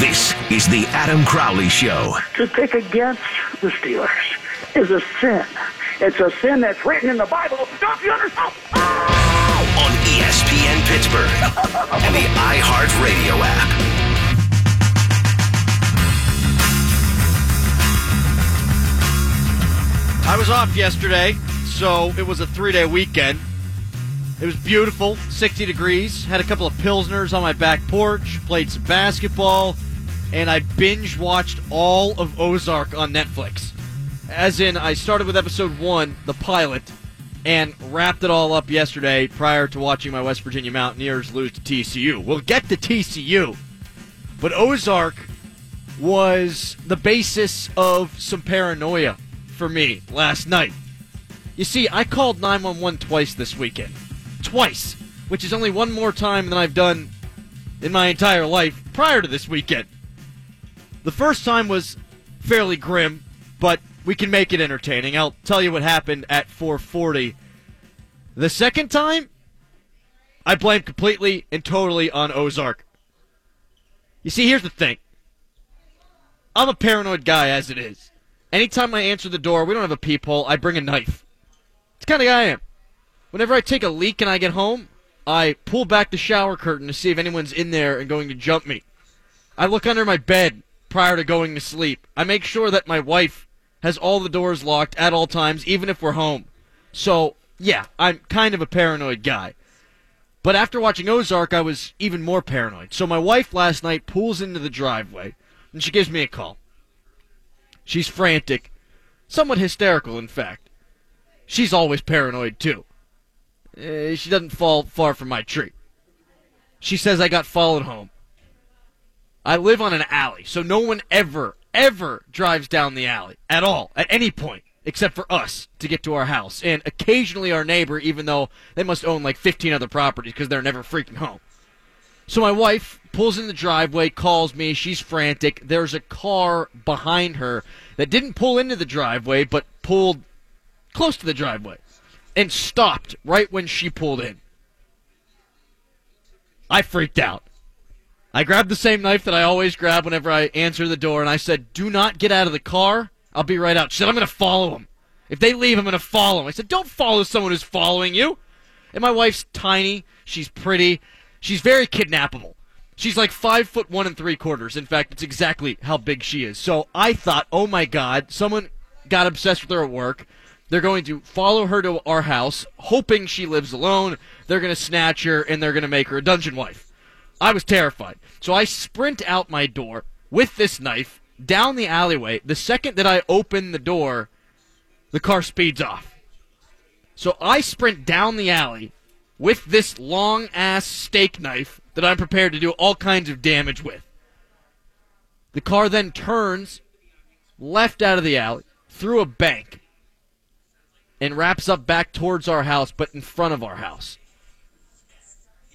This is the Adam Crowley Show. To pick against the Steelers is a sin. It's a sin that's written in the Bible. Don't you understand? Ah! On E ESPN Pittsburgh and the iHeartRadio app. I was off yesterday, so it was a three day weekend. It was beautiful, 60 degrees. Had a couple of Pilsners on my back porch, played some basketball, and I binge watched all of Ozark on Netflix. As in, I started with episode one, the pilot, and wrapped it all up yesterday prior to watching my West Virginia Mountaineers lose to TCU. We'll get to TCU, but Ozark was the basis of some paranoia for me last night. You see, I called 911 twice this weekend. Twice, which is only one more time than I've done in my entire life prior to this weekend. The first time was fairly grim, but we can make it entertaining. I'll tell you what happened at 440. The second time, I blame completely and totally on Ozark. You see, here's the thing. I'm a paranoid guy as it is. Anytime I answer the door, we don't have a peephole, I bring a knife. It's kind of guy I am. Whenever I take a leak and I get home, I pull back the shower curtain to see if anyone's in there and going to jump me. I look under my bed prior to going to sleep. I make sure that my wife has all the doors locked at all times, even if we're home. So, yeah, I'm kind of a paranoid guy. But after watching Ozark, I was even more paranoid. So my wife last night pulls into the driveway and she gives me a call. She's frantic, somewhat hysterical, in fact. She's always paranoid, too. Eh, she doesn't fall far from my tree. She says I got followed home. I live on an alley, so no one ever, ever drives down the alley at all, at any point, except for us to get to our house. And occasionally our neighbor, even though they must own like 15 other properties because they're never freaking home. So my wife pulls in the driveway, calls me. She's frantic. There's a car behind her that didn't pull into the driveway, but pulled close to the driveway and stopped right when she pulled in. I freaked out. I grabbed the same knife that I always grab whenever I answer the door, and I said, Do not get out of the car. I'll be right out. She said, I'm going to follow them. If they leave, I'm going to follow them. I said, Don't follow someone who's following you. And my wife's tiny. She's pretty. She's very kidnappable. She's like five foot one and three quarters. In fact, it's exactly how big she is. So I thought, oh my God, someone got obsessed with her at work. They're going to follow her to our house, hoping she lives alone. They're going to snatch her and they're going to make her a dungeon wife. I was terrified. So I sprint out my door with this knife down the alleyway. The second that I open the door, the car speeds off. So I sprint down the alley with this long ass steak knife that I'm prepared to do all kinds of damage with. The car then turns left out of the alley through a bank and wraps up back towards our house, but in front of our house.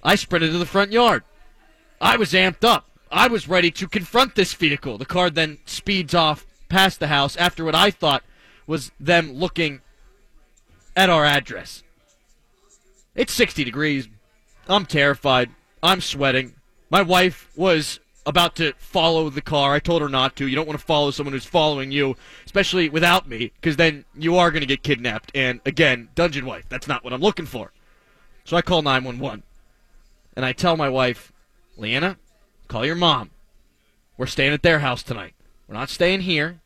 I sprinted to the front yard. I was amped up. I was ready to confront this vehicle. The car then speeds off past the house after what I thought was them looking at our address. It's 60 degrees. I'm terrified. I'm sweating. My wife was about to follow the car. I told her not to. You don't want to follow someone who's following you, especially without me, because then you are going to get kidnapped. And again, dungeon wife. That's not what I'm looking for. So I call 911. And I tell my wife, Leanna, call your mom. We're staying at their house tonight. We're not staying here.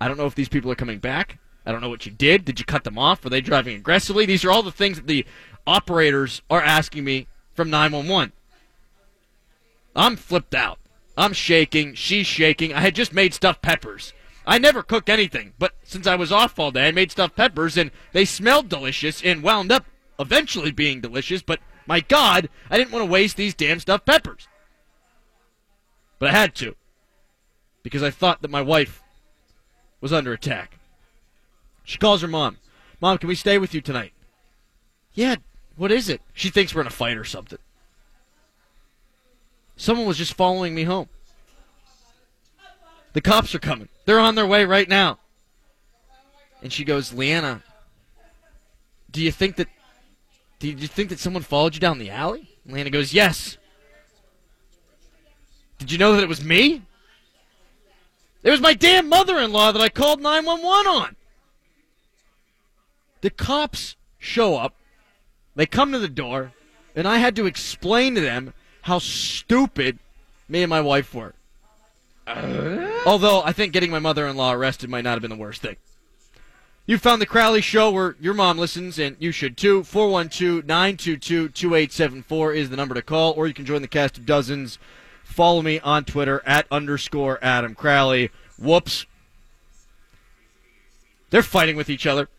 I don't know if these people are coming back. I don't know what you did. Did you cut them off? Were they driving aggressively? These are all the things that the operators are asking me from 911. I'm flipped out. I'm shaking. She's shaking. I had just made stuffed peppers. I never cook anything, but since I was off all day, I made stuffed peppers, and they smelled delicious and wound up eventually being delicious, but my God, I didn't want to waste these damn stuffed peppers. But I had to, because I thought that my wife was under attack. She calls her mom. Mom, can we stay with you tonight? Yeah, what is it? She thinks we're in a fight or something. Someone was just following me home. The cops are coming. They're on their way right now. And she goes, Leanna, do you think that do you think that someone followed you down the alley? Lana goes, Yes. Did you know that it was me? It was my damn mother in law that I called 911 on. The cops show up, they come to the door, and I had to explain to them how stupid me and my wife were. Uh? Although I think getting my mother in law arrested might not have been the worst thing. You found the Crowley Show where your mom listens, and you should too. 412 922 2874 is the number to call, or you can join the cast of dozens. Follow me on Twitter at underscore Adam Crowley. Whoops. They're fighting with each other.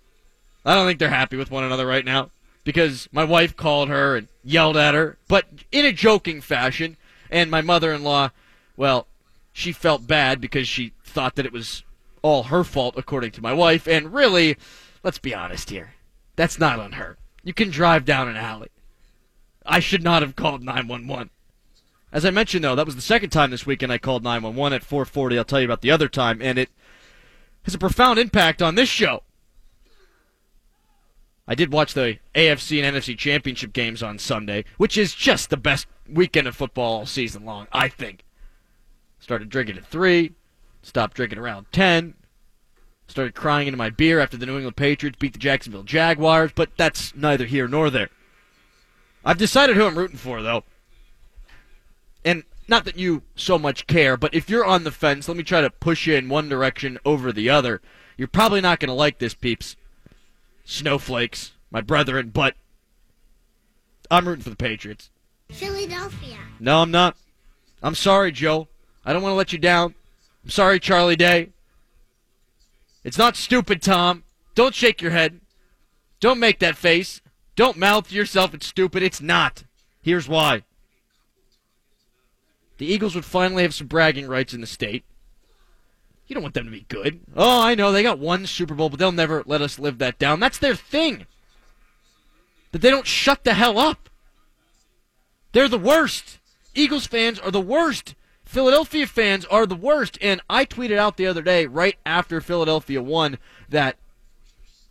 I don't think they're happy with one another right now because my wife called her and yelled at her, but in a joking fashion. And my mother in law, well, she felt bad because she thought that it was all her fault, according to my wife. And really, let's be honest here. That's not on her. You can drive down an alley. I should not have called 911. As I mentioned, though, that was the second time this weekend I called 911 at 440. I'll tell you about the other time, and it has a profound impact on this show. I did watch the AFC and NFC championship games on Sunday, which is just the best weekend of football all season long, I think. Started drinking at 3, stopped drinking around 10, started crying into my beer after the New England Patriots beat the Jacksonville Jaguars, but that's neither here nor there. I've decided who I'm rooting for, though. And not that you so much care, but if you're on the fence, let me try to push you in one direction over the other. You're probably not going to like this, peeps snowflakes, my brethren, but I'm rooting for the Patriots. Philadelphia. No, I'm not. I'm sorry, Joe. I don't want to let you down. Sorry, Charlie Day. It's not stupid, Tom. Don't shake your head. Don't make that face. Don't mouth yourself it's stupid. It's not. Here's why. The Eagles would finally have some bragging rights in the state. You don't want them to be good. Oh, I know. They got one Super Bowl, but they'll never let us live that down. That's their thing. That they don't shut the hell up. They're the worst. Eagles fans are the worst. Philadelphia fans are the worst. And I tweeted out the other day, right after Philadelphia won, that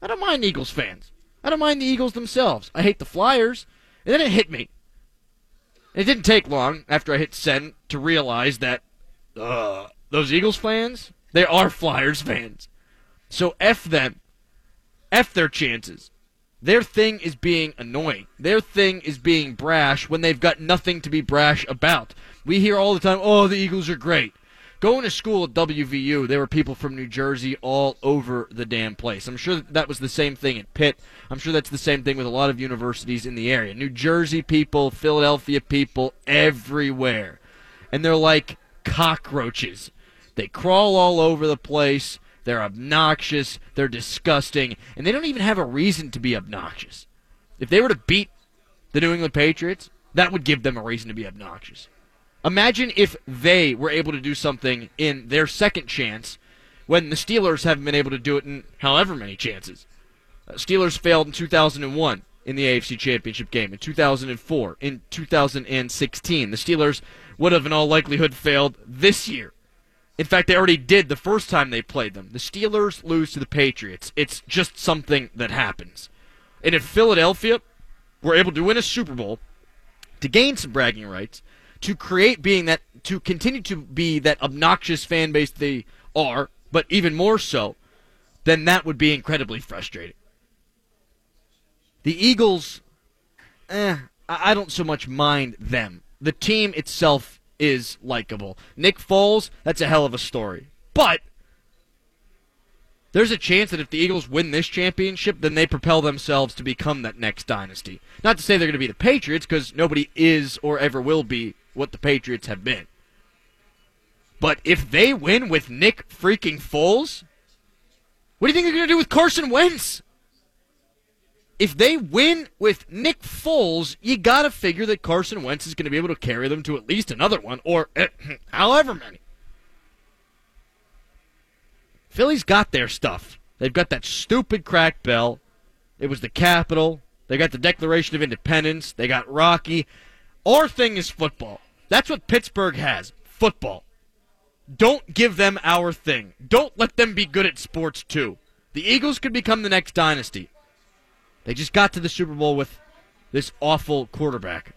I don't mind Eagles fans. I don't mind the Eagles themselves. I hate the Flyers. And then it hit me. It didn't take long after I hit send to realize that uh, those Eagles fans, they are Flyers fans. So F them. F their chances. Their thing is being annoying. Their thing is being brash when they've got nothing to be brash about. We hear all the time, oh, the Eagles are great. Going to school at WVU, there were people from New Jersey all over the damn place. I'm sure that was the same thing at Pitt. I'm sure that's the same thing with a lot of universities in the area. New Jersey people, Philadelphia people, everywhere. And they're like cockroaches. They crawl all over the place. They're obnoxious. They're disgusting. And they don't even have a reason to be obnoxious. If they were to beat the New England Patriots, that would give them a reason to be obnoxious. Imagine if they were able to do something in their second chance when the Steelers haven't been able to do it in however many chances. Uh, Steelers failed in 2001 in the AFC Championship game, in 2004, in 2016. The Steelers would have, in all likelihood, failed this year. In fact, they already did the first time they played them. The Steelers lose to the Patriots. It's just something that happens. And if Philadelphia were able to win a Super Bowl, to gain some bragging rights, to create being that to continue to be that obnoxious fan base they are, but even more so, then that would be incredibly frustrating. The Eagles, eh, I don't so much mind them. The team itself is likable. Nick Foles, that's a hell of a story. But there's a chance that if the Eagles win this championship, then they propel themselves to become that next dynasty. Not to say they're going to be the Patriots, because nobody is or ever will be what the Patriots have been. But if they win with Nick freaking Foles, what do you think they're going to do with Carson Wentz? If they win with Nick Foles, you got to figure that Carson Wentz is going to be able to carry them to at least another one, or eh, however many. Philly's got their stuff. They've got that stupid crack bell. It was the Capitol. They got the Declaration of Independence. They got Rocky. Our thing is football. That's what Pittsburgh has football. Don't give them our thing. Don't let them be good at sports, too. The Eagles could become the next dynasty. They just got to the Super Bowl with this awful quarterback.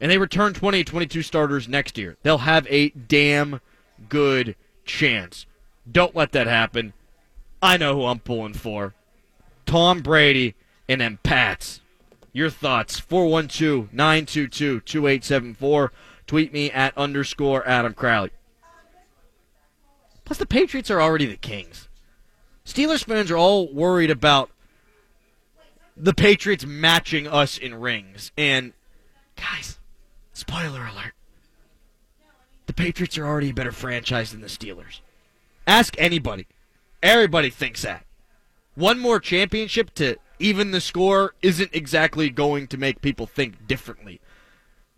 and they return 20, 22 starters next year, they'll have a damn good chance. Don't let that happen. I know who I'm pulling for. Tom Brady and them Pats. Your thoughts, 412 922 2874. Tweet me at underscore Adam Crowley. Plus, the Patriots are already the Kings. Steelers fans are all worried about the Patriots matching us in rings. And, guys, spoiler alert the Patriots are already a better franchise than the Steelers. Ask anybody. Everybody thinks that. One more championship to even the score isn't exactly going to make people think differently.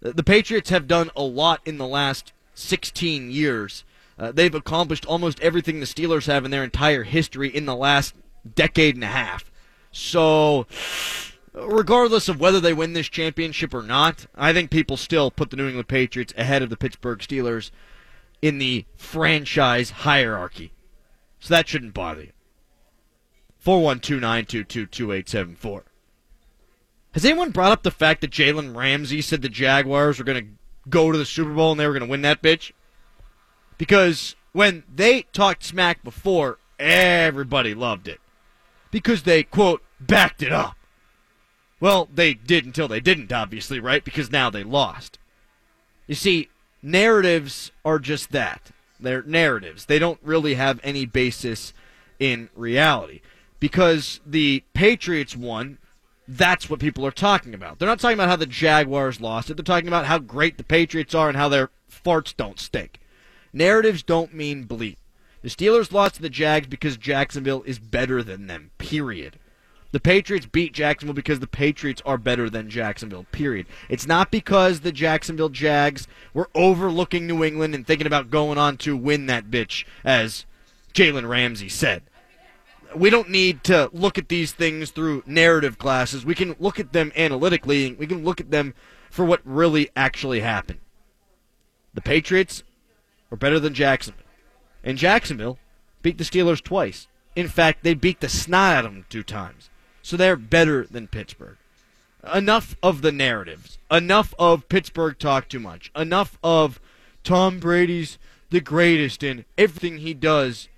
The Patriots have done a lot in the last 16 years. Uh, they've accomplished almost everything the Steelers have in their entire history in the last decade and a half. So, regardless of whether they win this championship or not, I think people still put the New England Patriots ahead of the Pittsburgh Steelers in the franchise hierarchy. So that shouldn't bother you. 412 Has anyone brought up the fact that Jalen Ramsey said the Jaguars were going to go to the Super Bowl and they were going to win that bitch? Because when they talked smack before, everybody loved it. Because they, quote, backed it up. Well, they did until they didn't, obviously, right? Because now they lost. You see, narratives are just that. They're narratives. They don't really have any basis in reality. Because the Patriots won, that's what people are talking about. They're not talking about how the Jaguars lost it. They're talking about how great the Patriots are and how their farts don't stink. Narratives don't mean bleep. The Steelers lost to the Jags because Jacksonville is better than them, period. The Patriots beat Jacksonville because the Patriots are better than Jacksonville, period. It's not because the Jacksonville Jags were overlooking New England and thinking about going on to win that bitch, as Jalen Ramsey said. We don't need to look at these things through narrative glasses. We can look at them analytically, we can look at them for what really actually happened. The Patriots were better than Jacksonville. And Jacksonville beat the Steelers twice. In fact, they beat the snot out of them two times. So they're better than Pittsburgh. Enough of the narratives. Enough of Pittsburgh talk too much. Enough of Tom Brady's the greatest and everything he does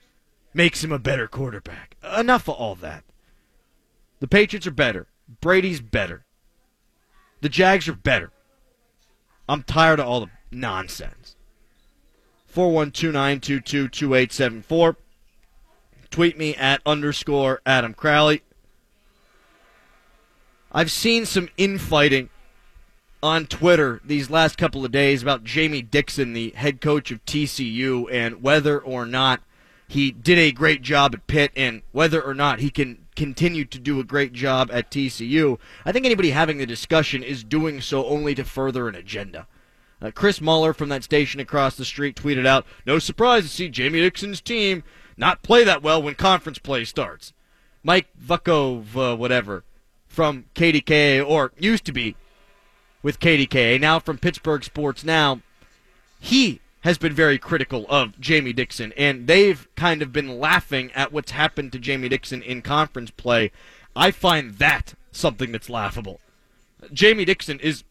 makes him a better quarterback. Enough of all that. The Patriots are better. Brady's better. The Jags are better. I'm tired of all the nonsense. 412 Tweet me at underscore Adam Crowley. I've seen some infighting on Twitter these last couple of days about Jamie Dixon, the head coach of TCU, and whether or not he did a great job at Pitt and whether or not he can continue to do a great job at TCU. I think anybody having the discussion is doing so only to further an agenda. Uh, Chris Mueller from that station across the street tweeted out, No surprise to see Jamie Dixon's team not play that well when conference play starts. Mike Vukov, uh, whatever, from KDKA, or used to be with KDKA, now from Pittsburgh Sports Now, he has been very critical of Jamie Dixon, and they've kind of been laughing at what's happened to Jamie Dixon in conference play. I find that something that's laughable. Jamie Dixon is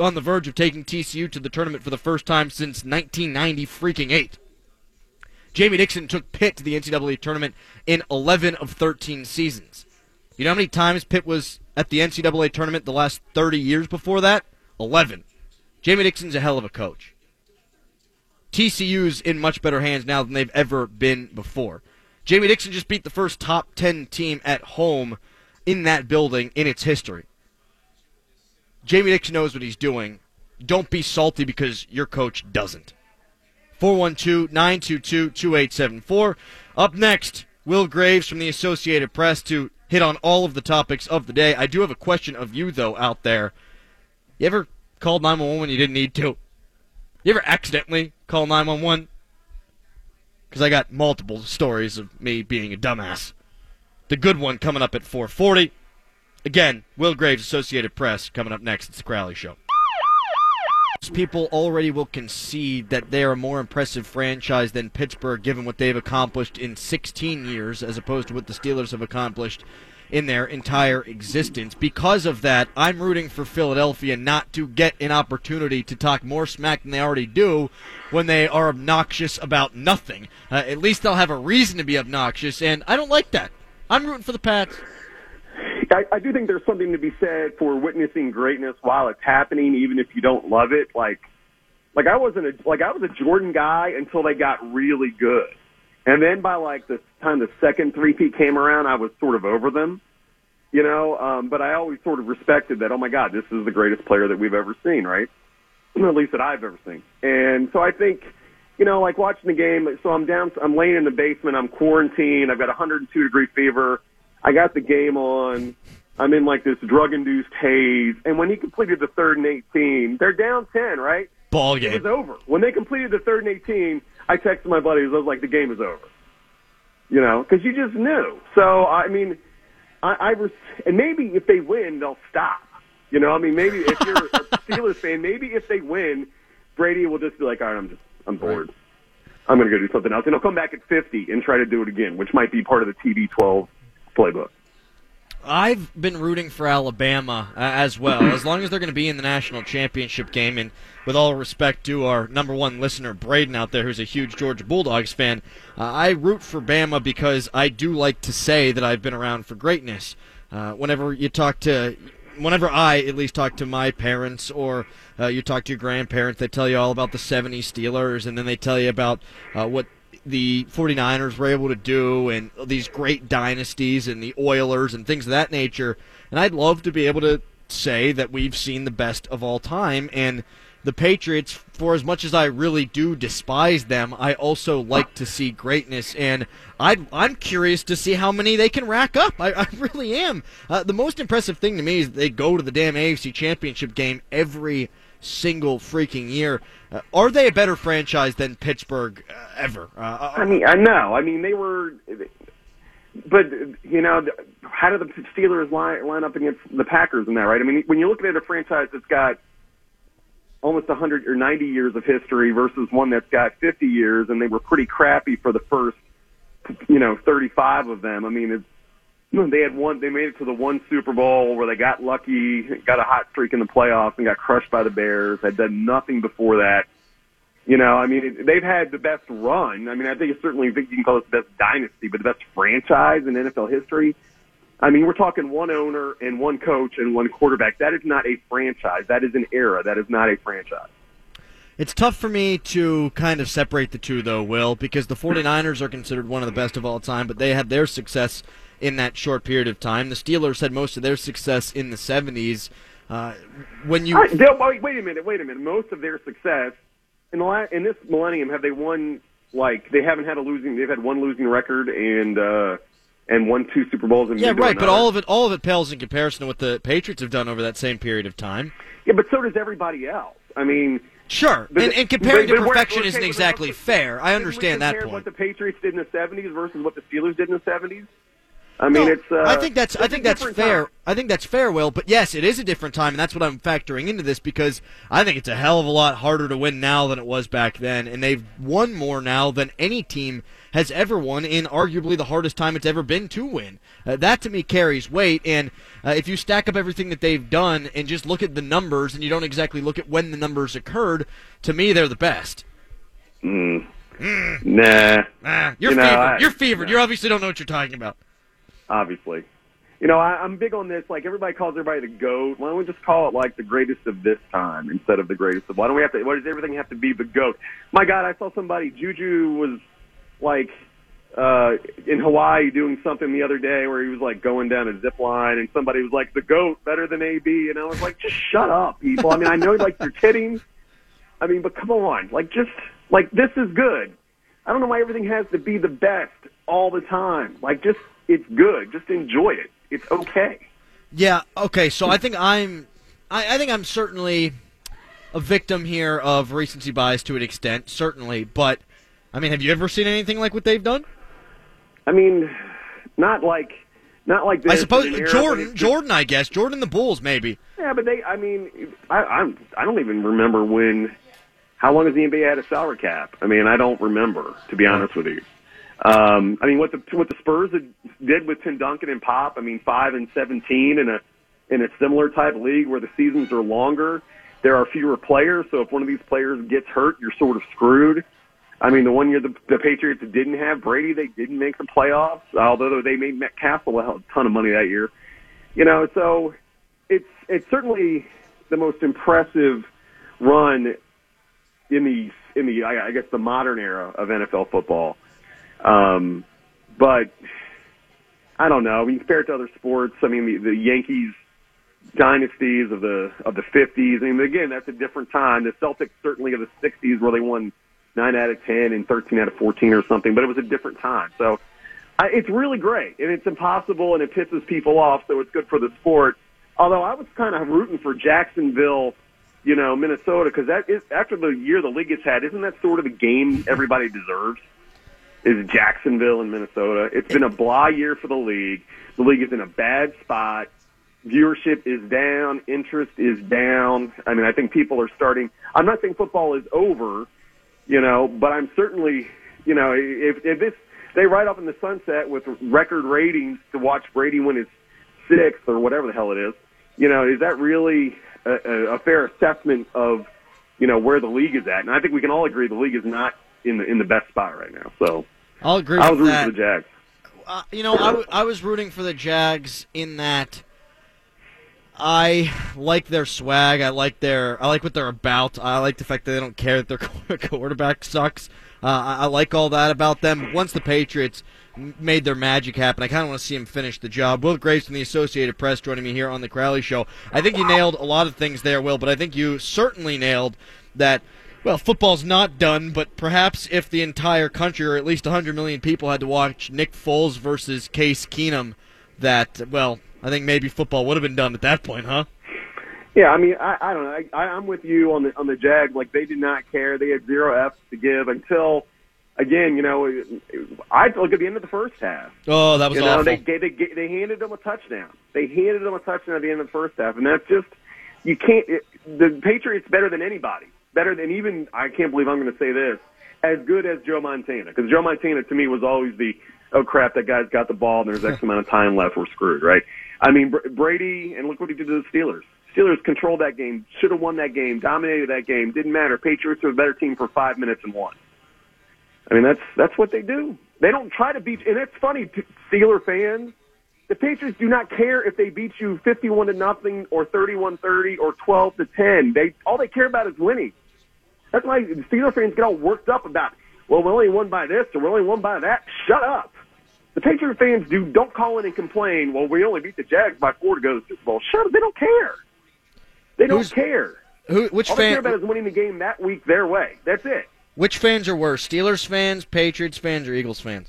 on the verge of taking TCU to the tournament for the first time since 1990 freaking 8. Jamie Dixon took Pitt to the NCAA tournament in 11 of 13 seasons. You know how many times Pitt was at the NCAA tournament the last 30 years before that? 11. Jamie Dixon's a hell of a coach. TCU's in much better hands now than they've ever been before. Jamie Dixon just beat the first top 10 team at home in that building in its history. Jamie Dixon knows what he's doing. Don't be salty because your coach doesn't. 412 922 2874. Up next, Will Graves from the Associated Press to hit on all of the topics of the day. I do have a question of you, though, out there. You ever called 911 when you didn't need to? You ever accidentally call 911? Because I got multiple stories of me being a dumbass. The good one coming up at 440. Again, Will Graves, Associated Press, coming up next. It's the Crowley Show. People already will concede that they are a more impressive franchise than Pittsburgh, given what they've accomplished in 16 years, as opposed to what the Steelers have accomplished in their entire existence. Because of that, I'm rooting for Philadelphia not to get an opportunity to talk more smack than they already do when they are obnoxious about nothing. Uh, at least they'll have a reason to be obnoxious, and I don't like that. I'm rooting for the Pats. I, I do think there's something to be said for witnessing greatness while it's happening, even if you don't love it. Like, like I wasn't a like I was a Jordan guy until they got really good, and then by like the time the second three-peat came around, I was sort of over them, you know. Um, but I always sort of respected that. Oh my God, this is the greatest player that we've ever seen, right? At least that I've ever seen. And so I think, you know, like watching the game. So I'm down. I'm laying in the basement. I'm quarantined. I've got 102 degree fever. I got the game on. I'm in like this drug-induced haze. And when he completed the third and 18, they're down 10, right? Ball It game. was over. When they completed the third and 18, I texted my buddies. I was like, the game is over. You know, because you just knew. So, I mean, I, I res- and maybe if they win, they'll stop. You know, I mean, maybe if you're a Steelers fan, maybe if they win, Brady will just be like, all right, I'm just, I'm bored. I'm going to go do something else. And he'll come back at 50 and try to do it again, which might be part of the TB12 playbook. I've been rooting for Alabama uh, as well, as long as they're going to be in the national championship game. And with all respect to our number one listener, Braden, out there, who's a huge Georgia Bulldogs fan, uh, I root for Bama because I do like to say that I've been around for greatness. Uh, whenever you talk to, whenever I at least talk to my parents or uh, you talk to your grandparents, they tell you all about the 70s Steelers, and then they tell you about uh, what the 49ers were able to do and these great dynasties and the Oilers and things of that nature. And I'd love to be able to say that we've seen the best of all time. And the Patriots, for as much as I really do despise them, I also like to see greatness. And i I'm curious to see how many they can rack up. I, I really am. Uh, the most impressive thing to me is they go to the damn AFC Championship game every single freaking year. Uh, are they a better franchise than Pittsburgh uh, ever? Uh, I mean, I know. I mean, they were, but you know, how did the Steelers line line up against the Packers in that? Right? I mean, when you're looking at a franchise that's got almost 100 or 90 years of history versus one that's got 50 years, and they were pretty crappy for the first, you know, 35 of them. I mean, it's they had one. They made it to the one Super Bowl where they got lucky, got a hot streak in the playoffs, and got crushed by the Bears. Had done nothing before that. You know, I mean, they've had the best run. I mean, I think it's certainly you can call it the best dynasty, but the best franchise in NFL history. I mean, we're talking one owner and one coach and one quarterback. That is not a franchise. That is an era. That is not a franchise. It's tough for me to kind of separate the two, though, Will, because the 49ers are considered one of the best of all time, but they had their success in that short period of time. The Steelers had most of their success in the 70s. Uh, when you right, wait, wait a minute, wait a minute. Most of their success in the la- in this millennium have they won like they haven't had a losing they've had one losing record and uh and won two Super Bowls and yeah, right, but all of it all of it pales in comparison to what the Patriots have done over that same period of time. Yeah, but so does everybody else. I mean, Sure, But- and, and comparing but- to but we're- perfection isn't exactly fair. I understand that point. What the Patriots did in the '70s versus what the Steelers did in the '70s. I mean, No, it's. Uh, I think that's I think that's fair. time. I think that's fair, Will. But yes, it is a different time, and that's what I'm factoring into this because I think it's a hell of a lot harder to win now than it was back then, and they've won more now than any team has ever won in arguably the hardest time it's ever been to win. Uh, that to me carries weight, and uh, if you stack up everything that they've done and just look at the numbers, and you don't exactly look at when the numbers occurred, to me they're the best. Nah, Ah, you're You know, fevered. I- you're fevered. You obviously don't know what you're talking about. Obviously. You know, I, I'm big on this. Like everybody calls everybody the goat. Why don't we just call it like the greatest of this time instead of the greatest of? Why don't we have to? Why does everything have to be the goat? My God, I saw somebody. Juju was like uh in Hawaii doing something the other day where he was like going down a zip line, and somebody was like the goat better than AB, and I was like, just shut up, people. I mean, I know like you're kidding. I mean, but come on, like just like this is good. I don't know why everything has to be the best all the time. Like just it's good. Just enjoy it. It's okay. Yeah. Okay. So I think I'm, I, I think I'm certainly a victim here of recency bias to an extent, certainly. But I mean, have you ever seen anything like what they've done? I mean, not like not like this. I suppose era Jordan, Jordan, I guess Jordan the Bulls, maybe. Yeah, but they. I mean, I I'm, I don't even remember when. How long has the NBA had a salary cap? I mean, I don't remember to be honest with you. Um, I mean, what the what the Spurs did with Tim Duncan and Pop. I mean, five and seventeen in a in a similar type league where the seasons are longer. There are fewer players, so if one of these players gets hurt, you're sort of screwed. I mean, the one year the, the Patriots didn't have Brady, they didn't make the playoffs, although they made Matt Cassel a ton of money that year. You know, so it's it's certainly the most impressive run in the in the I guess the modern era of NFL football. Um, but I don't know. I mean, compare it to other sports. I mean, the, the Yankees dynasties of the of the 50s. I mean, again, that's a different time. The Celtics certainly of the 60s where they won nine out of 10 and 13 out of 14 or something, but it was a different time. So I, it's really great, and it's impossible, and it pisses people off. So it's good for the sport. Although I was kind of rooting for Jacksonville, you know, Minnesota, because that is after the year the league has had, isn't that sort of the game everybody deserves? Is Jacksonville and Minnesota? It's been a blah year for the league. The league is in a bad spot. Viewership is down. Interest is down. I mean, I think people are starting. I'm not saying football is over, you know, but I'm certainly, you know, if, if this they ride off in the sunset with record ratings to watch Brady win his sixth or whatever the hell it is, you know, is that really a, a fair assessment of, you know, where the league is at? And I think we can all agree the league is not in the in the best spot right now. So I'll agree. I was rooting that. for the Jags. Uh, you know, I, w- I was rooting for the Jags in that I like their swag. I like their I like what they're about. I like the fact that they don't care that their quarterback sucks. Uh, I, I like all that about them. Once the Patriots made their magic happen. I kind of want to see him finish the job. Will Graves from the Associated Press joining me here on the Crowley Show. I think you nailed a lot of things there, Will, but I think you certainly nailed that. Well, football's not done, but perhaps if the entire country, or at least 100 million people, had to watch Nick Foles versus Case Keenum, that, well, I think maybe football would have been done at that point, huh? Yeah, I mean, I, I don't know. I, I'm with you on the on the Jag. Like they did not care. They had zero F's to give until again, you know, I look at the end of the first half. Oh, that was you know, awful. They, they they they handed them a touchdown. They handed them a touchdown at the end of the first half, and that's just you can't. It, the Patriots better than anybody, better than even. I can't believe I'm going to say this. As good as Joe Montana, because Joe Montana to me was always the oh crap that guy's got the ball and there's X amount of time left, we're screwed, right? I mean Brady and look what he did to the Steelers. Steelers controlled that game, should have won that game, dominated that game, didn't matter. Patriots are a better team for five minutes and won. I mean, that's that's what they do. They don't try to beat. And it's funny, Steeler fans. The Patriots do not care if they beat you fifty-one to nothing or thirty-one thirty or twelve to ten. They all they care about is winning. That's why the Steeler fans get all worked up about. Well, we only won by this or we only won by that. Shut up. The Patriot fans do don't call in and complain. Well, we only beat the Jags by four to go to the Super Bowl. Shut up. They don't care. They don't Who's, care. Who? Which all fan? they care about is winning the game that week their way. That's it. Which fans are worse, Steelers fans, Patriots fans, or Eagles fans?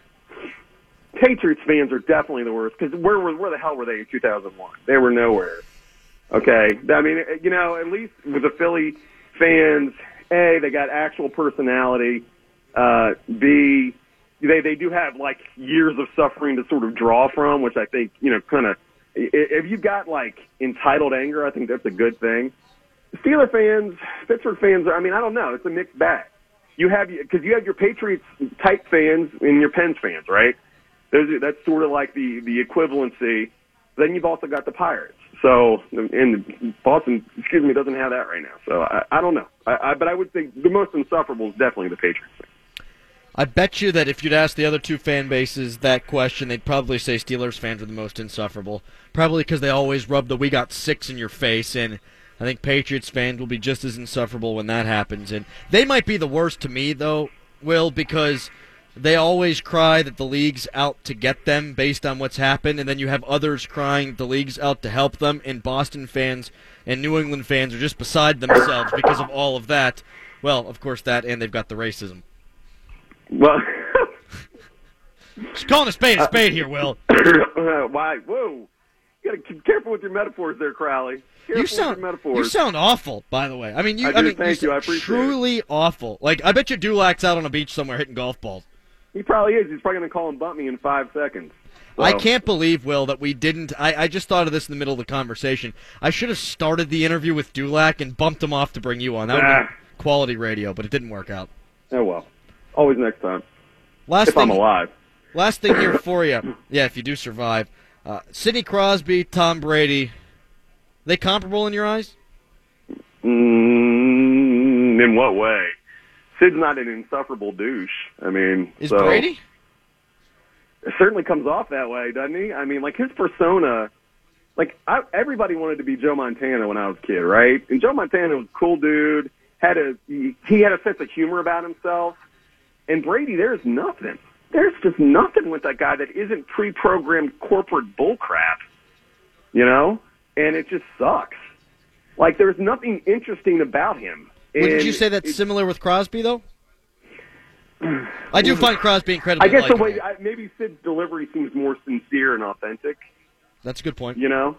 Patriots fans are definitely the worst because where were where the hell were they in 2001? They were nowhere. Okay, I mean, you know, at least with the Philly fans, a they got actual personality. Uh, B they they do have like years of suffering to sort of draw from, which I think you know kind of if you've got like entitled anger, I think that's a good thing. Steeler fans, Pittsburgh fans, I mean, I don't know. It's a mixed bag. You have because you have your Patriots type fans and your Pens fans, right? Those, that's sort of like the the equivalency. Then you've also got the Pirates. So, and Boston, excuse me, doesn't have that right now. So I, I don't know. I, I, but I would think the most insufferable is definitely the Patriots. I bet you that if you'd ask the other two fan bases that question, they'd probably say Steelers fans are the most insufferable. Probably because they always rub the "we got six in your face," and I think Patriots fans will be just as insufferable when that happens. And they might be the worst to me, though, Will, because they always cry that the league's out to get them based on what's happened, and then you have others crying the league's out to help them, and Boston fans and New England fans are just beside themselves because of all of that. Well, of course, that, and they've got the racism. Well, just calling a spade a spade here, Will. Why? Whoa! You got to be careful with your metaphors, there, Crowley. Careful you sound metaphors. you sound awful, by the way. I mean, you. I, do, I mean, thank you, you. I appreciate truly it. awful. Like, I bet you Dulac's out on a beach somewhere hitting golf balls. He probably is. He's probably going to call and bump me in five seconds. So. I can't believe, Will, that we didn't. I, I just thought of this in the middle of the conversation. I should have started the interview with Dulac and bumped him off to bring you on. That would be quality radio, but it didn't work out. Oh well. Always next time. Last if thing, I'm alive. last thing here for you. Yeah, if you do survive, uh, Sidney Crosby, Tom Brady, they comparable in your eyes? Mm, in what way? Sid's not an insufferable douche. I mean, Is so, Brady? It certainly comes off that way, doesn't he? I mean, like his persona. Like I, everybody wanted to be Joe Montana when I was a kid, right? And Joe Montana was a cool dude. Had a he, he had a sense of humor about himself. And Brady, there's nothing. There's just nothing with that guy that isn't pre-programmed corporate bullcrap. You know, and it just sucks. Like there's nothing interesting about him. Wouldn't And you say that's it- similar with Crosby, though? I do find Crosby incredibly I guess the way I, maybe Sid's delivery seems more sincere and authentic. That's a good point. you know.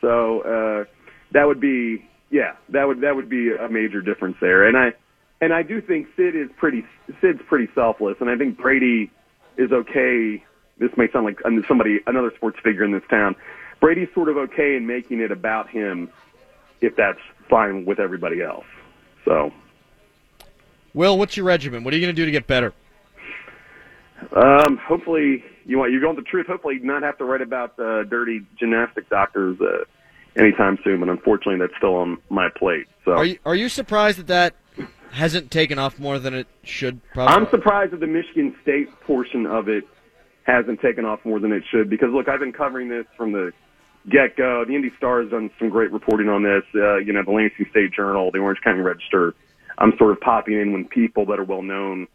So uh, that would be yeah, that would that would be a major difference there. And I and I do think Sid is pretty Sid's pretty selfless, and I think Brady is okay. This may sound like somebody another sports figure in this town. Brady's sort of okay in making it about him, if that's fine with everybody else. So Will, what's your regimen? What are you going to do to get better? um, hopefully you want you're going the truth. Hopefully not have to write about uh, dirty gymnastic doctors uh, anytime soon. But unfortunately, that's still on my plate. So Are you are you surprised that that hasn't taken off more than it should? Probably. I'm surprised that the Michigan State portion of it hasn't taken off more than it should because look, I've been covering this from the get go. The Indy Star has done some great reporting on this. Uh, you know, the Lansing State Journal, the Orange County Register. I'm sort of popping in when people that are well known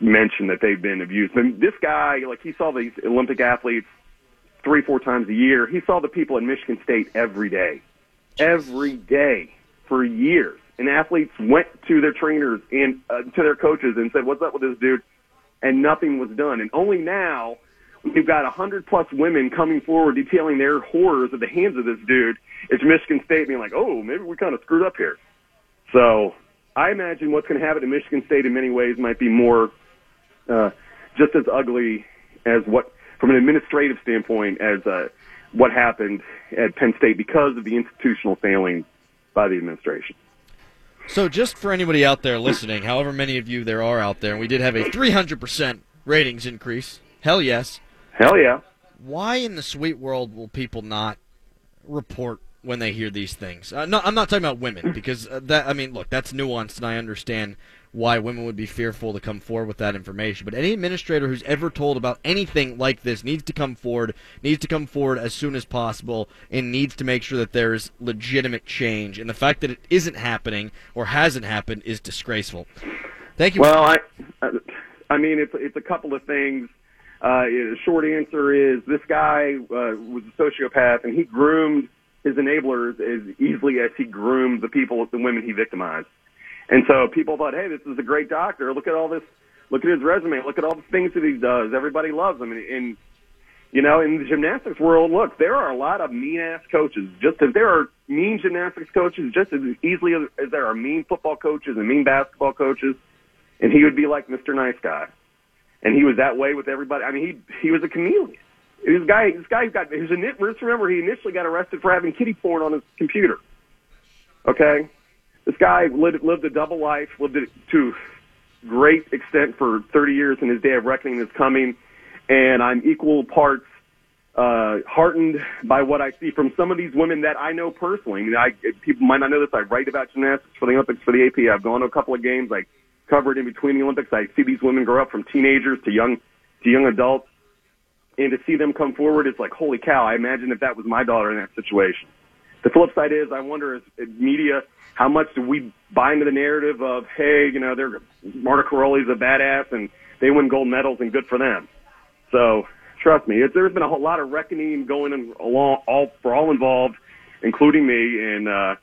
mention that they've been abused. But this guy, like, he saw these Olympic athletes three, four times a year. He saw the people at Michigan State every day, every day for years. And athletes went to their trainers and uh, to their coaches and said, "What's up with this dude?" And nothing was done. And only now, we've got a hundred plus women coming forward detailing their horrors at the hands of this dude. It's Michigan State being like, "Oh, maybe we kind of screwed up here." So I imagine what's going to happen at Michigan State in many ways might be more uh, just as ugly as what, from an administrative standpoint, as uh, what happened at Penn State because of the institutional failing by the administration. So, just for anybody out there listening, however many of you there are out there, we did have a 300% ratings increase. Hell yes. Hell yeah. Why in the sweet world will people not report when they hear these things? Uh, no, I'm not talking about women because uh, that. I mean, look, that's nuanced, and I understand why women would be fearful to come forward with that information. But any administrator who's ever told about anything like this needs to come forward, needs to come forward as soon as possible, and needs to make sure that there's legitimate change. And the fact that it isn't happening or hasn't happened is disgraceful. Thank you. Well, I, I mean, it's it's a couple of things. Uh, the short answer is this guy uh, was a sociopath, and he groomed his enablers as easily as he groomed the people, the women he victimized. And so people thought, hey, this is a great doctor. Look at all this. Look at his resume. Look at all the things that he does. Everybody loves him. And, and you know, in the gymnastics world, look, there are a lot of mean ass coaches. Just as there are mean gymnastics coaches, just as easily as, as there are mean football coaches and mean basketball coaches. And he would be like Mr. Nice Guy. And he was that way with everybody. I mean, he he was a chameleon. This guy, this guy got. He was a, remember, he initially got arrested for having kitty porn on his computer. Okay, this guy lived, lived a double life, lived it to great extent for 30 years, and his day of reckoning is coming. And I'm equal parts uh, heartened by what I see from some of these women that I know personally. I mean, I, people might not know this. I write about gymnastics for the Olympics for the AP. I've gone to a couple of games. I covered in between the Olympics. I see these women grow up from teenagers to young to young adults, and to see them come forward, it's like holy cow! I imagine if that was my daughter in that situation. The flip side is, I wonder, as media, how much do we buy into the narrative of, hey, you know, they're Marta Karolyi's a badass and they win gold medals and good for them. So trust me, it, there's been a whole lot of reckoning going along all for all involved, including me. And uh,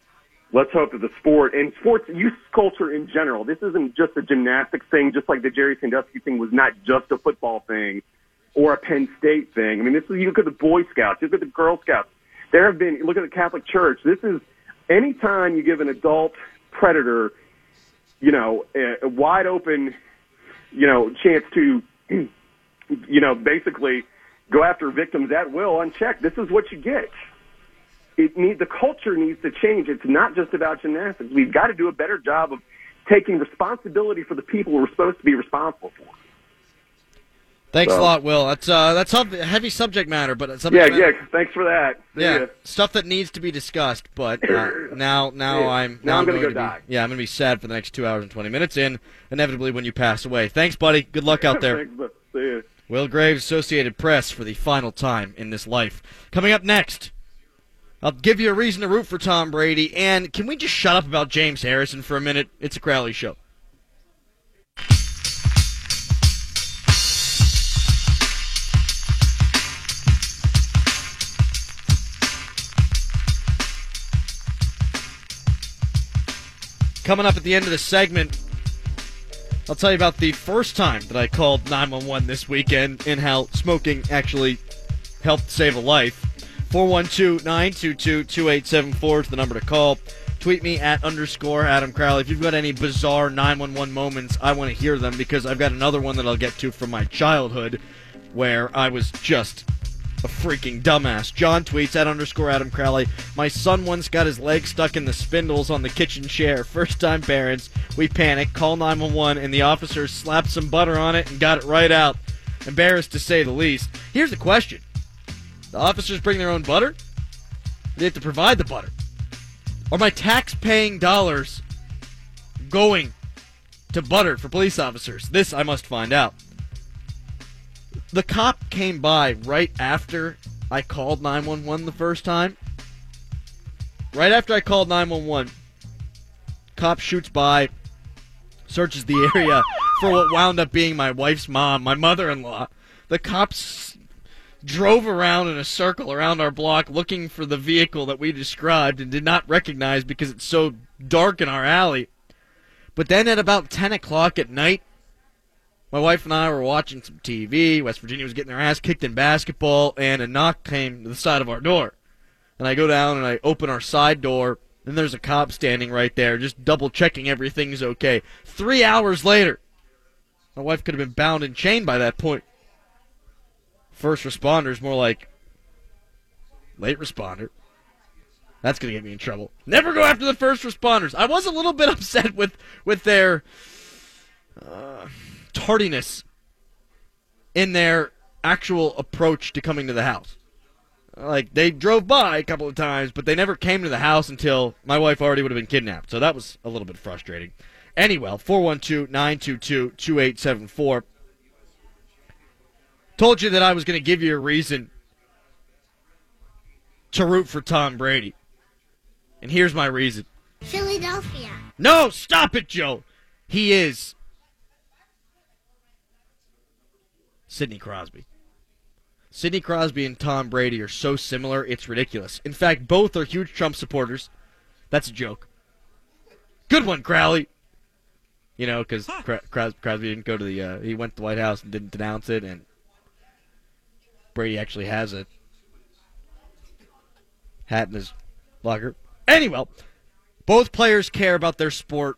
let's hope that the sport and sports youth culture in general. This isn't just a gymnastics thing, just like the Jerry Sandusky thing was not just a football thing or a Penn State thing. I mean, this is you look at the Boy Scouts, you look at the Girl Scouts. There have been look at the Catholic Church. This is anytime you give an adult predator, you know, a, a wide open, you know, chance to, you know, basically go after victims at will unchecked. This is what you get. It need the culture needs to change. It's not just about gymnastics. We've got to do a better job of taking responsibility for the people we're supposed to be responsible for. Thanks So- a lot, Will. That's uh, that's heavy subject matter, but Yeah, that- yeah. Thanks for that. Yeah, stuff that needs to be discussed. But uh, now, now Yeah. I'm Now I'm going gonna go to die. Be, yeah, I'm going to be sad for the next two hours and twenty minutes, and inevitably when you pass away. Thanks, buddy. Good luck out there. Thanks, see ya. Will Graves, Associated Press, for the final time in this life. Coming up next, I'll give you a reason to root for Tom Brady, and can we just shut up about James Harrison for a minute? It's a Crowley show. Coming up at the end of the segment, I'll tell you about the first time that I called 911 this weekend and how smoking actually helped save a life. 412 922 2874 is the number to call. Tweet me at underscore Adam Crowley. If you've got any bizarre 911 moments, I want to hear them because I've got another one that I'll get to from my childhood where I was just a freaking dumbass. John tweets at underscore Adam Crowley. My son once got his leg stuck in the spindles on the kitchen chair. First time parents. We panic, call 911, and the officers slapped some butter on it and got it right out. Embarrassed to say the least. Here's the question The officers bring their own butter? They have to provide the butter. Are my tax paying dollars going to butter for police officers? This I must find out the cop came by right after I called 911 the first time. Right after I called 911, cop shoots by, searches the area for what wound up being my wife's mom, my mother-in-law. The cops drove around in a circle around our block looking for the vehicle that we described and did not recognize because it's so dark in our alley. But then at about 10 o'clock at night, my wife and I were watching some TV. West Virginia was getting their ass kicked in basketball, and a knock came to the side of our door. And I go down and I open our side door, and there's a cop standing right there, just double checking everything's okay. Three hours later, my wife could have been bound and chained by that point. First responders, more like late responder. That's gonna get me in trouble. Never go after the first responders. I was a little bit upset with with their uh, tardiness in their actual approach to coming to the house. Like they drove by a couple of times, but they never came to the house until my wife already would have been kidnapped. So that was a little bit frustrating. Anyway, 412-922-2874. Told you that I was going to give you a reason to root for Tom Brady. And here's my reason. Philadelphia. No, stop it, Joe. He is Sidney Crosby. Sidney Crosby and Tom Brady are so similar, it's ridiculous. In fact, both are huge Trump supporters. That's a joke. Good one, Crowley. You know, because Crosby didn't go to the, uh, he went to the White House and didn't denounce it, and Brady actually has a hat in his locker. Anyway, both players care about their sport.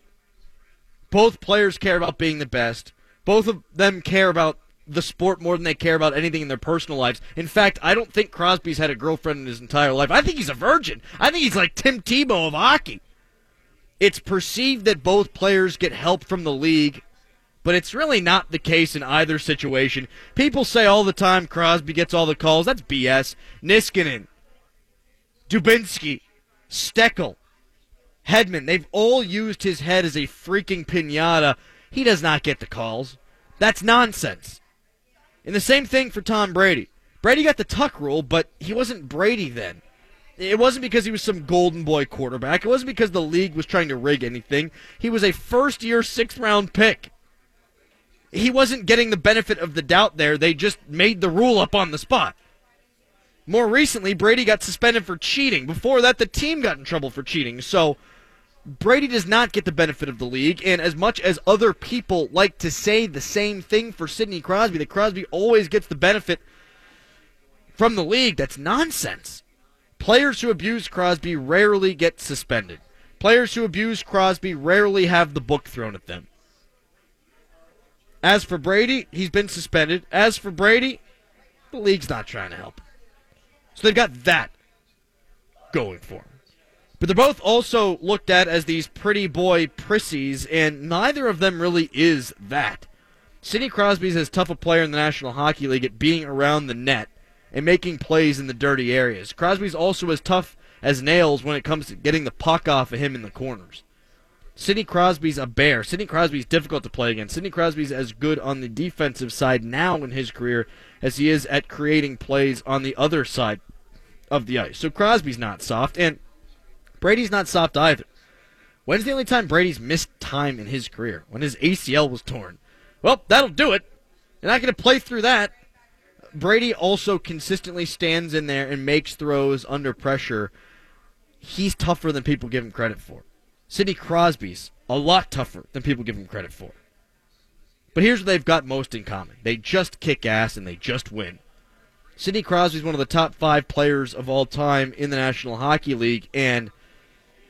Both players care about being the best. Both of them care about the sport more than they care about anything in their personal lives. In fact, I don't think Crosby's had a girlfriend in his entire life. I think he's a virgin. I think he's like Tim Tebow of hockey. It's perceived that both players get help from the league, but it's really not the case in either situation. People say all the time Crosby gets all the calls. That's BS. Niskanen, Dubinsky, Steckel, Hedman, they've all used his head as a freaking pinata. He does not get the calls. That's nonsense. And the same thing for Tom Brady. Brady got the tuck rule, but he wasn't Brady then. It wasn't because he was some golden boy quarterback. It wasn't because the league was trying to rig anything. He was a first year, sixth round pick. He wasn't getting the benefit of the doubt there. They just made the rule up on the spot. More recently, Brady got suspended for cheating. Before that, the team got in trouble for cheating. So, Brady does not get the benefit of the league, and as much as other people like to say the same thing for Sidney Crosby, that Crosby always gets the benefit from the league, that's nonsense. Players who abuse Crosby rarely get suspended. Players who abuse Crosby rarely have the book thrown at them. As for Brady, he's been suspended. As for Brady, the league's not trying to help. So they've got that going for them. But they're both also looked at as these pretty boy prissies, and neither of them really is that. Sidney Crosby's as tough a player in the National Hockey League at being around the net and making plays in the dirty areas. Crosby's also as tough as nails when it comes to getting the puck off of him in the corners. Sidney Crosby's a bear. Sidney Crosby's difficult to play against. Sidney Crosby's as good on the defensive side now in his career as he is at creating plays on the other side of the ice. So Crosby's not soft, and Brady's not soft either. When's the only time Brady's missed time in his career? When his ACL was torn. Well, that'll do it. You're not going to play through that. Brady also consistently stands in there and makes throws under pressure. He's tougher than people give him credit for. Sidney Crosby's a lot tougher than people give him credit for. But here's what they've got most in common they just kick ass and they just win. Sidney Crosby's one of the top five players of all time in the National Hockey League, and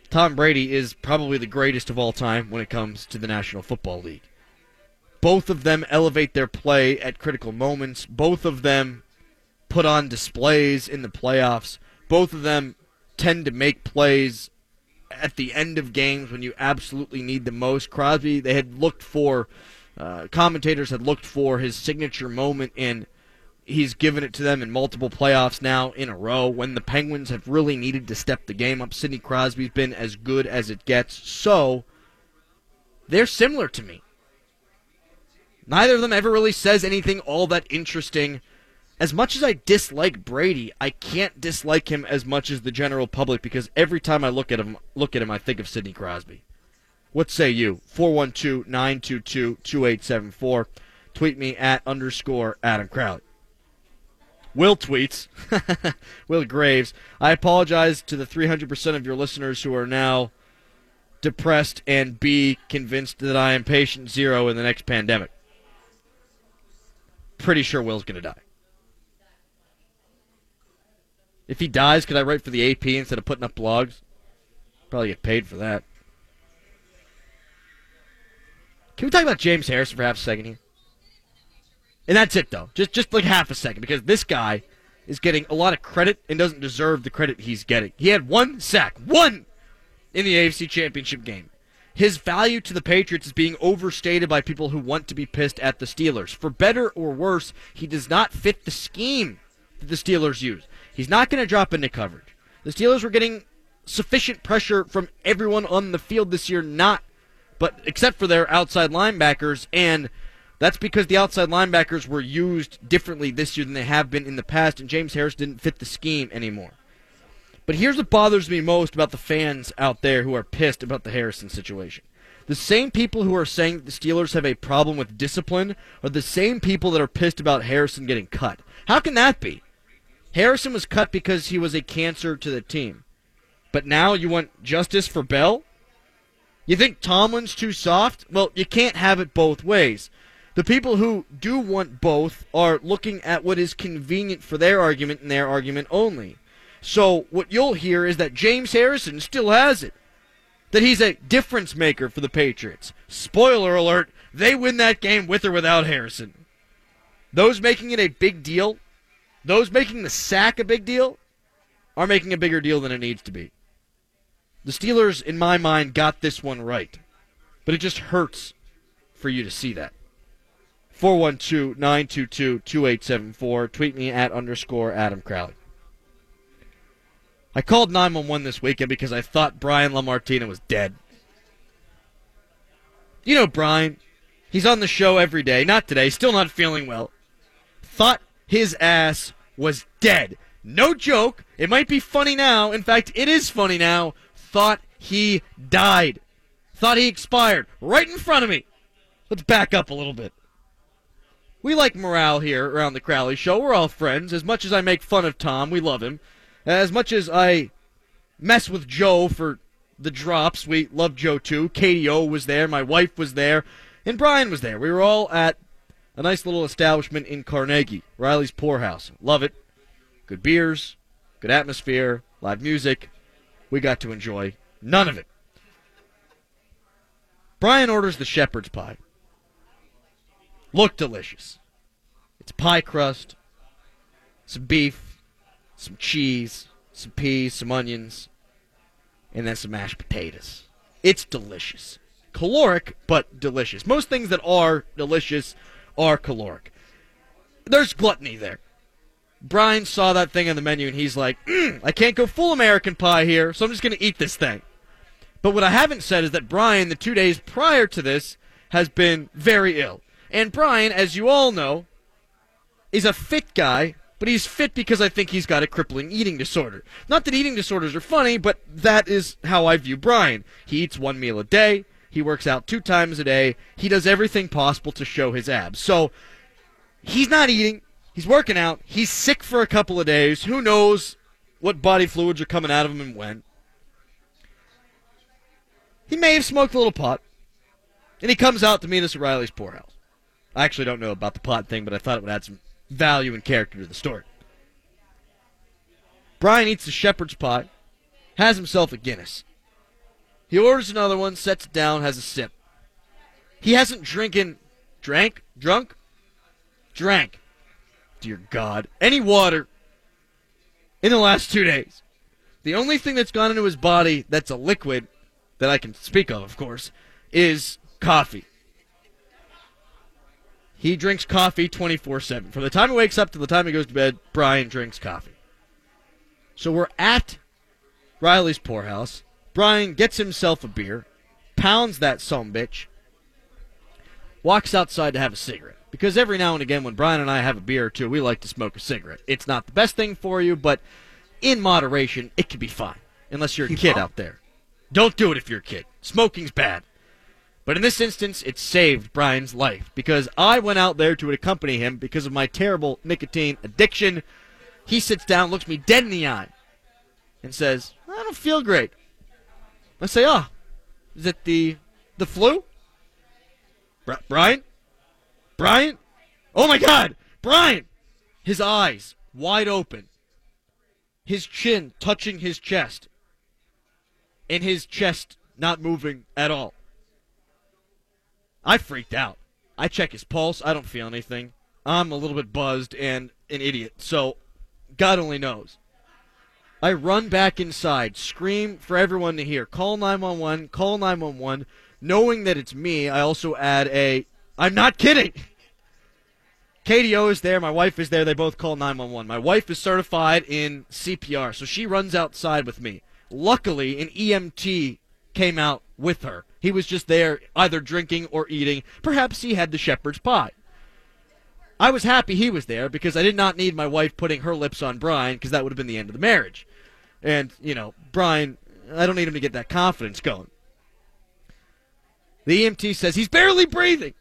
Tom Brady is probably the greatest of all time when it comes to the National Football League. Both of them elevate their play at critical moments. Both of them put on displays in the playoffs. Both of them tend to make plays at the end of games when you absolutely need the most. Crosby, they had looked for, uh, commentators had looked for his signature moment, and he's given it to them in multiple playoffs now in a row. When the Penguins have really needed to step the game up, Sidney Crosby's been as good as it gets. So, they're similar to me. Neither of them ever really says anything all that interesting. As much as I dislike Brady, I can't dislike him as much as the general public because every time I look at him, look at him, I think of Sidney Crosby. What say you? 412-922-2874. Tweet me at underscore Adam Crowley. Will tweets, Will Graves, I apologize to the 300% of your listeners who are now depressed and B, convinced that I am patient zero in the next pandemic pretty sure Will's going to die. If he dies, could I write for the AP instead of putting up blogs? Probably get paid for that. Can we talk about James Harrison for half a second here? And that's it, though. Just just like half a second, because this guy is getting a lot of credit and doesn't deserve the credit he's getting. He had one sack, one, in the AFC Championship game his value to the Patriots is being overstated by people who want to be pissed at the Steelers. For better or worse, he does not fit the scheme that the Steelers use. He's not going to drop into coverage. The Steelers were getting sufficient pressure from everyone on the field this year, not but except for their outside linebackers, and that's because the outside linebackers were used differently this year than they have been in the past, and James Harris didn't fit the scheme anymore. But here's what bothers me most about the fans out there who are pissed about the Harrison situation. The same people who are saying the Steelers have a problem with discipline are the same people that are pissed about Harrison getting cut. How can that be? Harrison was cut because he was a cancer to the team. But now you want justice for Bell? You think Tomlin's too soft? Well, you can't have it both ways. The people who do want both are looking at what is convenient for their argument and their argument only. So what you'll hear is that James Harrison still has it. That he's a difference maker for the Patriots. Spoiler alert, they win that game with or without Harrison. Those making it a big deal, those making the sack a big deal, are making a bigger deal than it needs to be. The Steelers, in my mind, got this one right. But it just hurts for you to see that. 412 922 2874. Tweet me at underscore Adam Crowley. I called 911 this weekend because I thought Brian LaMartina was dead. You know Brian. He's on the show every day. Not today. Still not feeling well. Thought his ass was dead. No joke. It might be funny now. In fact, it is funny now. Thought he died. Thought he expired. Right in front of me. Let's back up a little bit. We like morale here around the Crowley Show. We're all friends. As much as I make fun of Tom, we love him. As much as I mess with Joe for the drops, we love Joe too. KDO was there, my wife was there, and Brian was there. We were all at a nice little establishment in Carnegie, Riley's Pour House. Love it. Good beers, good atmosphere, live music. We got to enjoy none of it. Brian orders the shepherd's pie. Look delicious. It's pie crust, some beef, some cheese, some peas, some onions, and then some mashed potatoes. It's delicious. Caloric, but delicious. Most things that are delicious are caloric. There's gluttony there. Brian saw that thing on the menu and he's like, mm, I can't go full American pie here, so I'm just going to eat this thing. But what I haven't said is that Brian, the two days prior to this, has been very ill. And Brian, as you all know, is a fit guy, but he's fit because I think he's got a crippling eating disorder. Not that eating disorders are funny, but that is how I view Brian. He eats one meal a day, he works out two times a day, he does everything possible to show his abs. So he's not eating, he's working out, he's sick for a couple of days. Who knows what body fluids are coming out of him and when? He may have smoked a little pot. And he comes out to meet us at Riley's Pour House. I actually don't know about the pot thing, but I thought it would add some value and character to the story. Brian eats the shepherd's pie, has himself a Guinness. He orders another one, sets it down, has a sip. He hasn't drinking, drank, drunk, drank, dear God, any water in the last two days. The only thing that's gone into his body that's a liquid that I can speak of, of course, is coffee. He drinks coffee 24 7. From the time he wakes up to the time he goes to bed, Brian drinks coffee. So we're at Riley's Pour House. Brian gets himself a beer, pounds that some bitch, walks outside to have a cigarette. Because every now and again, when Brian and I have a beer or two, we like to smoke a cigarette. It's not the best thing for you, but in moderation, it can be fine. Unless you're a kid out there. Don't do it if you're a kid. Smoking's bad. But in this instance, it saved Brian's life because I went out there to accompany him because of my terrible nicotine addiction. He sits down, looks me dead in the eye, and says, I don't feel great. I say, Oh, is it the the flu? Bri- Brian? Brian? Oh my god! Brian! His eyes wide open, his chin touching his chest, and his chest not moving at all. I freaked out. I check his pulse. I don't feel anything. I'm a little bit buzzed and an idiot. So, God only knows. I run back inside, scream for everyone to hear. Call 911, call 911. Knowing that it's me, I also add a, I'm not kidding. KDO is there, my wife is there, they both call 911. My wife is certified in CPR, so she runs outside with me. Luckily, an EMT came out with her. He was just there either drinking or eating. Perhaps he had the shepherd's pie. I was happy he was there because I did not need my wife putting her lips on Brian because that would have been the end of the marriage. And, you know, Brian, I don't need him to get that confidence going. The EMT says he's barely breathing.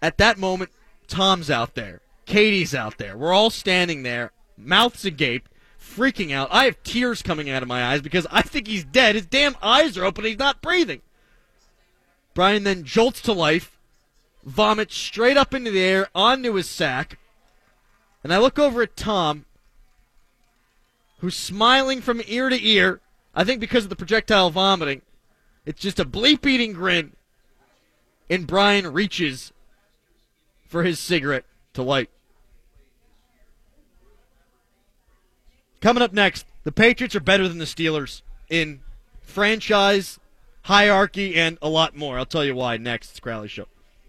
At that moment, Tom's out there. Katie's out there. We're all standing there, mouths agape, freaking out. I have tears coming out of my eyes because I think he's dead. His damn eyes are open. He's not breathing. Brian then jolts to life, vomits straight up into the air onto his sack. And I look over at Tom, who's smiling from ear to ear. I think because of the projectile vomiting. It's just a bleep eating grin. And Brian reaches for his cigarette to light. Coming up next, the Patriots are better than the Steelers in franchise, hierarchy, and a lot more. I'll tell you why next. It's Crowley Show.